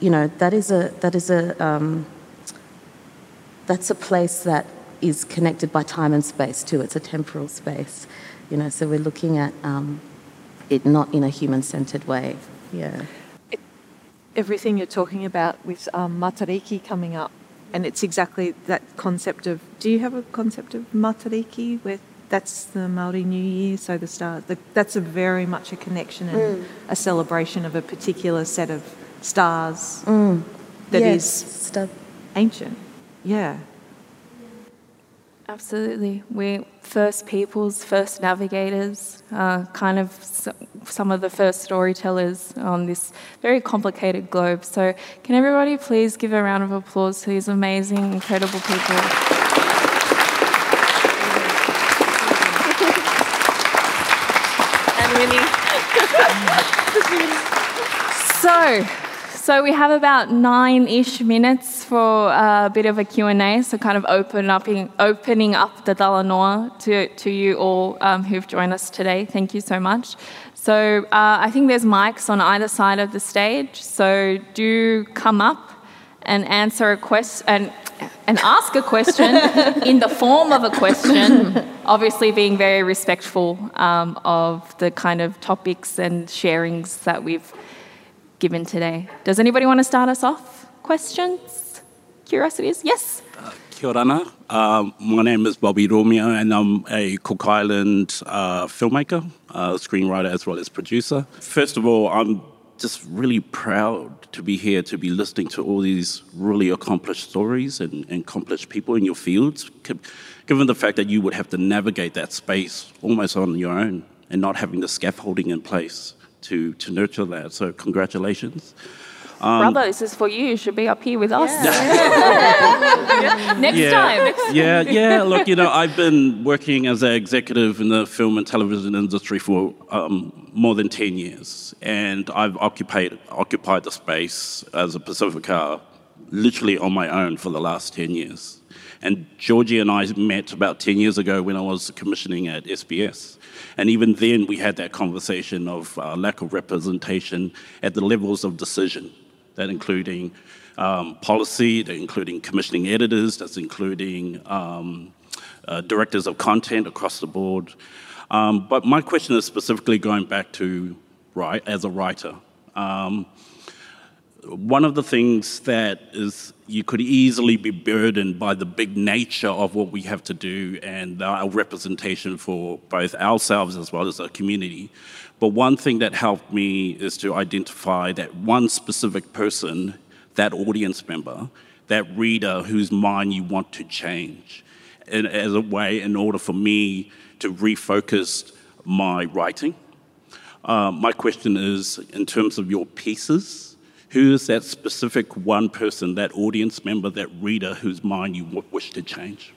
you know, that is a, that is a, um, that's a place that is connected by time and space too. It's a temporal space, you know, so we're looking at um, it not in a human centered way. Yeah. It, everything you're talking about with um, Matariki coming up, and it's exactly that concept of do you have a concept of Matariki where that's the Maori New Year, so the stars. The, that's a very much a connection and mm. a celebration of a particular set of stars mm. that yes. is ancient. Yeah. Absolutely. We're first peoples, first navigators, uh, kind of some of the first storytellers on this very complicated globe. So, can everybody please give a round of applause to these amazing, incredible people? and Winnie. so, so we have about nine-ish minutes for a bit of a Q&A, so kind of open up, opening up the Talanoa to, to you all um, who've joined us today. Thank you so much. So uh, I think there's mics on either side of the stage, so do come up and answer a question and, and ask a question in the form of a question, obviously being very respectful um, of the kind of topics and sharings that we've given today. Does anybody want to start us off? Questions? Curiosities? Yes? Uh, kia. Uh, my name is Bobby Romeo, and I'm a Cook Island uh, filmmaker, uh, screenwriter, as well as producer. First of all, I'm just really proud to be here to be listening to all these really accomplished stories and, and accomplished people in your fields, given the fact that you would have to navigate that space almost on your own and not having the scaffolding in place to, to nurture that. So, congratulations. Um, Bravo, this is for you. You should be up here with us. Yeah. Next yeah, time. yeah, yeah. Look, you know, I've been working as an executive in the film and television industry for um, more than 10 years. And I've occupied, occupied the space as a Pacifica literally on my own for the last 10 years. And Jioji and I met about 10 years ago when I was commissioning at SBS. And even then, we had that conversation of uh, lack of representation at the levels of decision, that including um, policy, that including commissioning editors, that's including um, uh, directors of content across the board. Um, but my question is specifically going back to write as a writer. Um, one of the things that is you could easily be burdened by the big nature of what we have to do and our representation for both ourselves as well as our community. But one thing that helped me is to identify that one specific person, that audience member, that reader whose mind you want to change, and as a way in order for me to refocus my writing. Uh, my question is in terms of your pieces, who is that specific one person, that audience member, that reader whose mind you w- wish to change?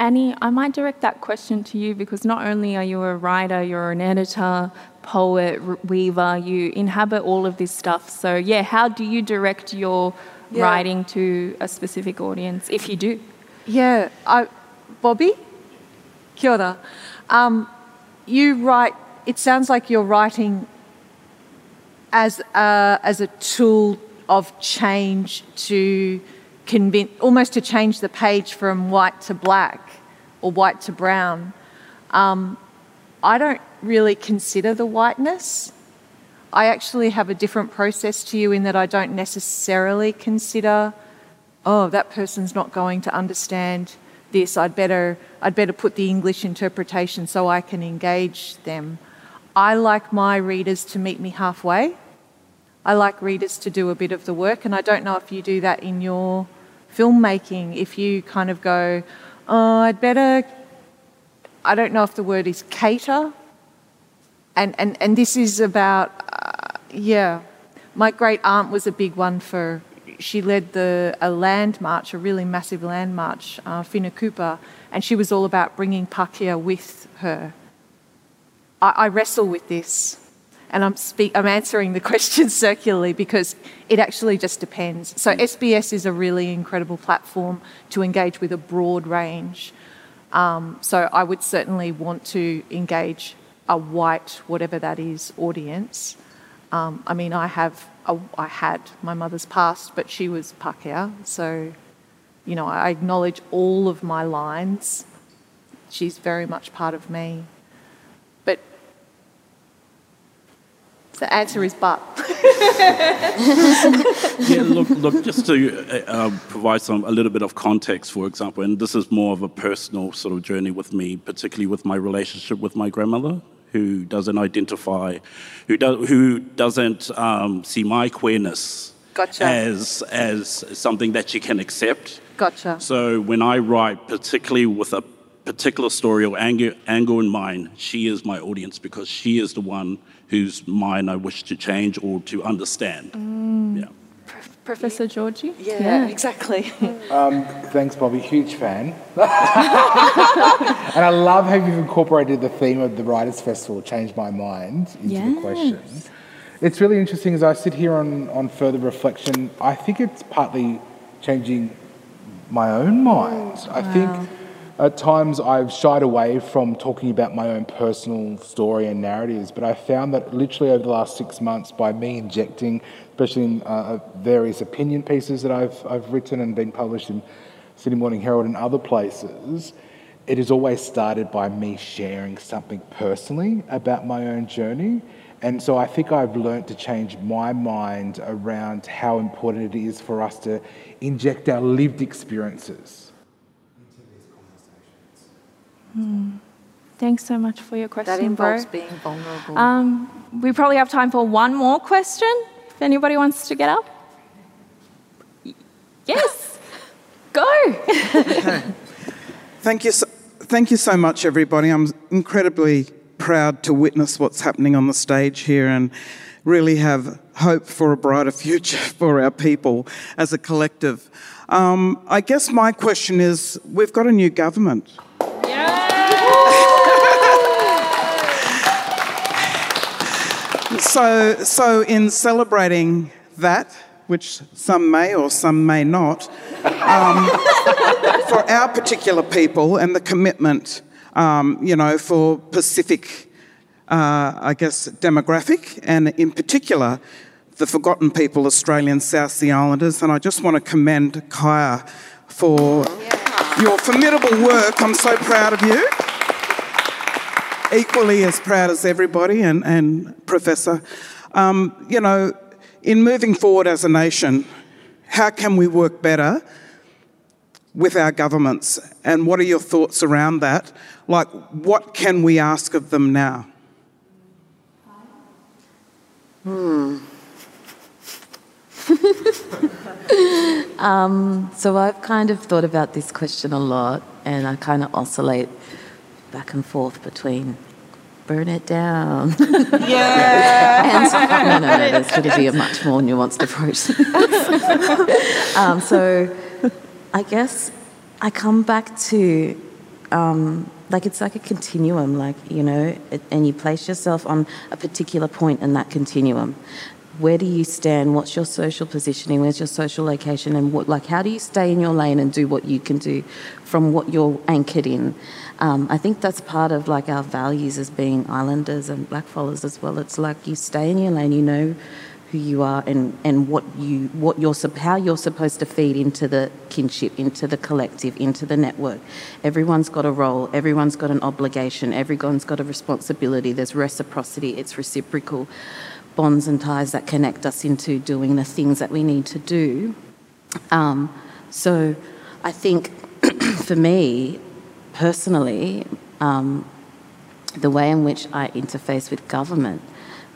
Annie, I might direct that question to you because not only are you a writer, you're an editor, poet, r- weaver, you inhabit all of this stuff. So, yeah, how do you direct your Yeah. writing to a specific audience, if you do? Yeah, I, Bobby, kia ora. Um, you write, it sounds like you're writing as a, as a tool of change to convince, almost to change the page from white to black or white to brown. Um, I don't really consider the whiteness. I actually have a different process to you in that I don't necessarily consider oh, that person's not going to understand this. I'd better, I'd better put the English interpretation so I can engage them. I like my readers to meet me halfway. I like readers to do a bit of the work, and I don't know if you do that in your filmmaking. If you kind of go, oh, I'd better, I don't know if the word is cater. And, and, and this is about, uh, yeah, my great aunt was a big one for she led the a land march, a really massive land march, uh, Cooper, and she was all about bringing Pakeha with her. I, I wrestle with this, and I'm I'm answering the question circularly because it actually just depends. So SBS is a really incredible platform to engage with a broad range. Um, so I would certainly want to engage a white, whatever that is, audience. Um, I mean, I have, a, I had my mother's passed, but she was Pākehā, so you know, I acknowledge all of my lines. She's very much part of me. The answer is but. yeah, look, look, just to uh, uh, provide some a little bit of context, for example, and this is more of a personal sort of journey with me, particularly with my relationship with my grandmother, who doesn't identify, who does, who doesn't um, see my queerness Gotcha. as as something that she can accept. Gotcha. So when I write, particularly with a particular story or angle, angle in mind, she is my audience because she is the one whose mind I wish to change or to understand. Yeah. Professor Jioji? Yeah, exactly. Um, thanks, Bobby. Huge fan. and I love how you've incorporated the theme of the Writers' Festival, Change My Mind, into the question. It's really interesting as I sit here on, on further reflection. I think it's partly changing my own mind. I think at times I've shied away from talking about my own personal story and narratives, but I found that literally over the last six months, by me injecting, especially in uh, various opinion pieces that I've, I've written and been published in Sydney Morning Herald and other places, it has always started by me sharing something personally about my own journey. And so I think I've learnt to change my mind around how important it is for us to inject our lived experiences. Thanks so much for your question, that involves bro. being vulnerable. Um, we probably have time for one more question. If anybody wants to get up. Yes. Go. Thank you, so, thank you so much, everybody. I'm incredibly proud to witness what's happening on the stage here and really have hope for a brighter future for our people as a collective. Um, I guess my question is we've got a new government. So, so in celebrating that, which some may or some may not, um, for our particular people and the commitment, um, you know, for Pacific, uh, I guess, demographic, and in particular, the forgotten people, Australian South Sea Islanders. And I just want to commend Kaya for your formidable work. I'm so proud of you. Equally as proud as everybody and, and Professor. Um, you know, in moving forward as a nation, how can we work better with our governments? And what are your thoughts around that? Like, what can we ask of them now? Um, so I've kind of thought about this question a lot, and I kind of oscillate back and forth between burn it down. Yeah. and, no, no, no, there's going to be a much more nuanced approach. um, so I guess I come back to um, like it's like a continuum, like, you know, it, and you place yourself on a particular point in that continuum. Where do you stand? What's your social positioning? Where's your social location? And what, like, how do you stay in your lane and do what you can do from what you're anchored in? Um, I think that's part of like our values as being islanders and blackfellas as well. It's like you stay in your lane, you know who you are and, and what you what you're how you're supposed to feed into the kinship, into the collective, into the network. Everyone's got a role, everyone's got an obligation, everyone's got a responsibility. There's reciprocity, it's reciprocal bonds and ties that connect us into doing the things that we need to do. Um, so I think for me, personally, um, the way in which I interface with government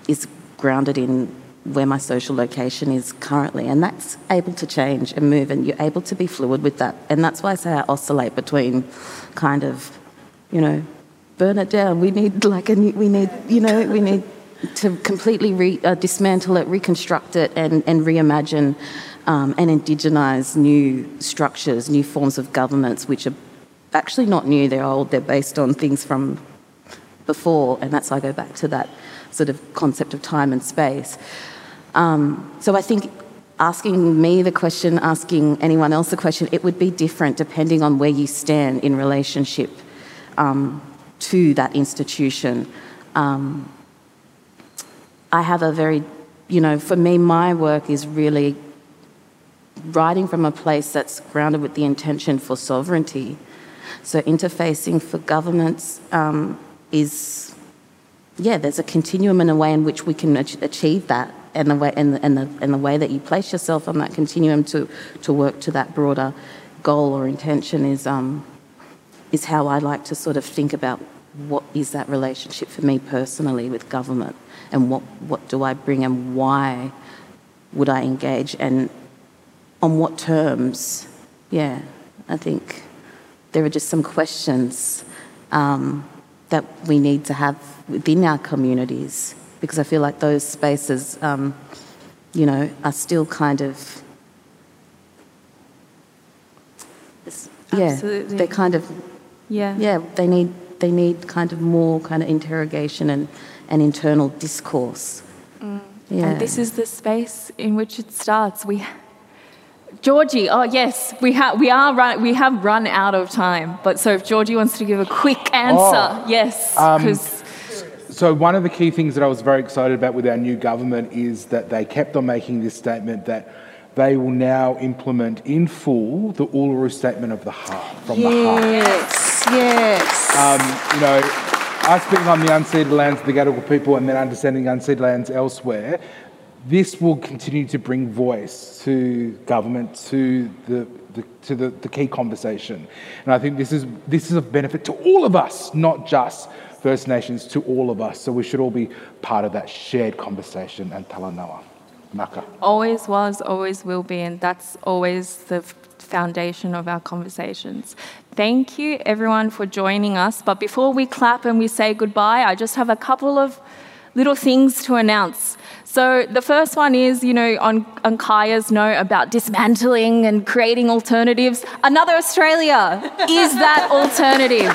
is grounded in where my social location is currently, and that's able to change and move, and you're able to be fluid with that. And that's why I say I oscillate between kind of, you know, burn it down. We need like a new, we need, you know, we need to completely re, uh, dismantle it, reconstruct it, and, and reimagine um, and indigenize new structures, new forms of governments, which are actually not new, they're old, they're based on things from before, and that's why I go back to that sort of concept of time and space. Um, so I think asking me the question, asking anyone else the question, it would be different depending on where you stand in relationship um, to that institution. Um, I have a very, you know, for me, my work is really writing from a place that's grounded with the intention for sovereignty. So interfacing for governments um, is, yeah, there's a continuum in a way in which we can achieve that, and the way and the, and the and the way that you place yourself on that continuum to to work to that broader goal or intention is um, is how I like to sort of think about what is that relationship for me personally with government and what, what do I bring and why would I engage and on what terms? Yeah, I think there are just some questions um, that we need to have within our communities because I feel like those spaces, um, you know, are still kind of. Yeah, Absolutely. they're kind of. Yeah. Yeah, they need they need kind of more kind of interrogation and, and internal discourse. Mm. Yeah. And this is the space in which it starts. We, Jioji. Oh yes, we have we are run, we have run out of time. But so if Jioji wants to give a quick answer, Oh, yes, um, So one of the key things that I was very excited about with our new government is that they kept on making this statement that they will now implement in full the Uluru Statement of the Heart from the heart. Yes, yes. Um, you know, us being on the unceded lands of the Gadigal people and then understanding unceded lands elsewhere, this will continue to bring voice to government, to the, the to the, the key conversation. And I think this is this is of benefit to all of us, not just First Nations, to all of us. So we should all be part of that shared conversation and talanoa. Maka. always was, always will be, and that's always the foundation of our conversations. Thank you, everyone, for joining us. But before we clap and we say goodbye, I just have a couple of little things to announce. So the first one is, you know, on, on Kaya's note about dismantling and creating alternatives. Another Australia is that alternative.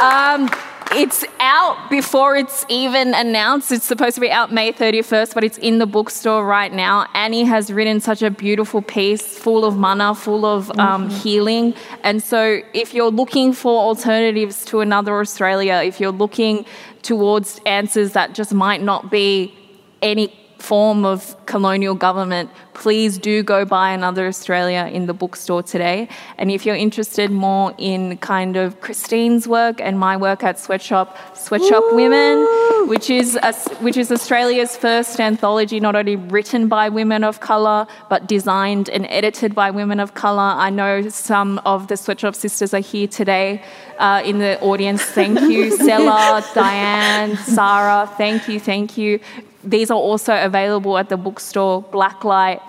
um, it's out before it's even announced. It's supposed to be out May 31st, but it's in the bookstore right now. Annie has written such a beautiful piece, full of mana, full of um, healing. And so, if you're looking for alternatives to another Australia, if you're looking towards answers that just might not be any form of colonial government, please do go buy another Australia in the bookstore today. And if you're interested more in kind of Christine's work and my work at Sweatshop, Sweatshop Women, which is a, which is Australia's first anthology, not only written by women of colour but designed and edited by women of colour. I know some of the Sweatshop sisters are here today uh, in the audience. Thank you, Stella, Diane, Sarah. Thank you, thank you. These are also available at the bookstore Blacklight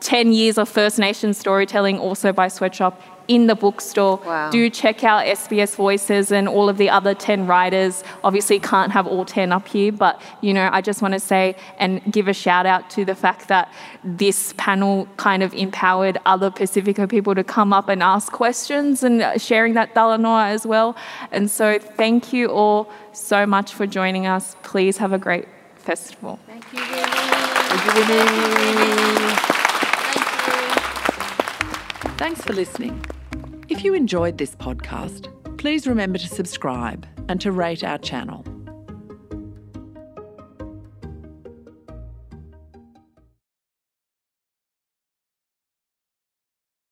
10 years of First Nation storytelling, also by Sweatshop, in the bookstore. Wow. Do check out SBS Voices and all of the other 10 writers. Obviously, can't have all 10 up here, but you know, I just want to say and give a shout out to the fact that this panel kind of empowered other Pacifica people to come up and ask questions and uh, sharing that talanoa as well. And so, thank you all so much for joining us. Please have a great festival. Thank you, Winnie. Thanks for listening. If you enjoyed this podcast, please remember to subscribe and to rate our channel.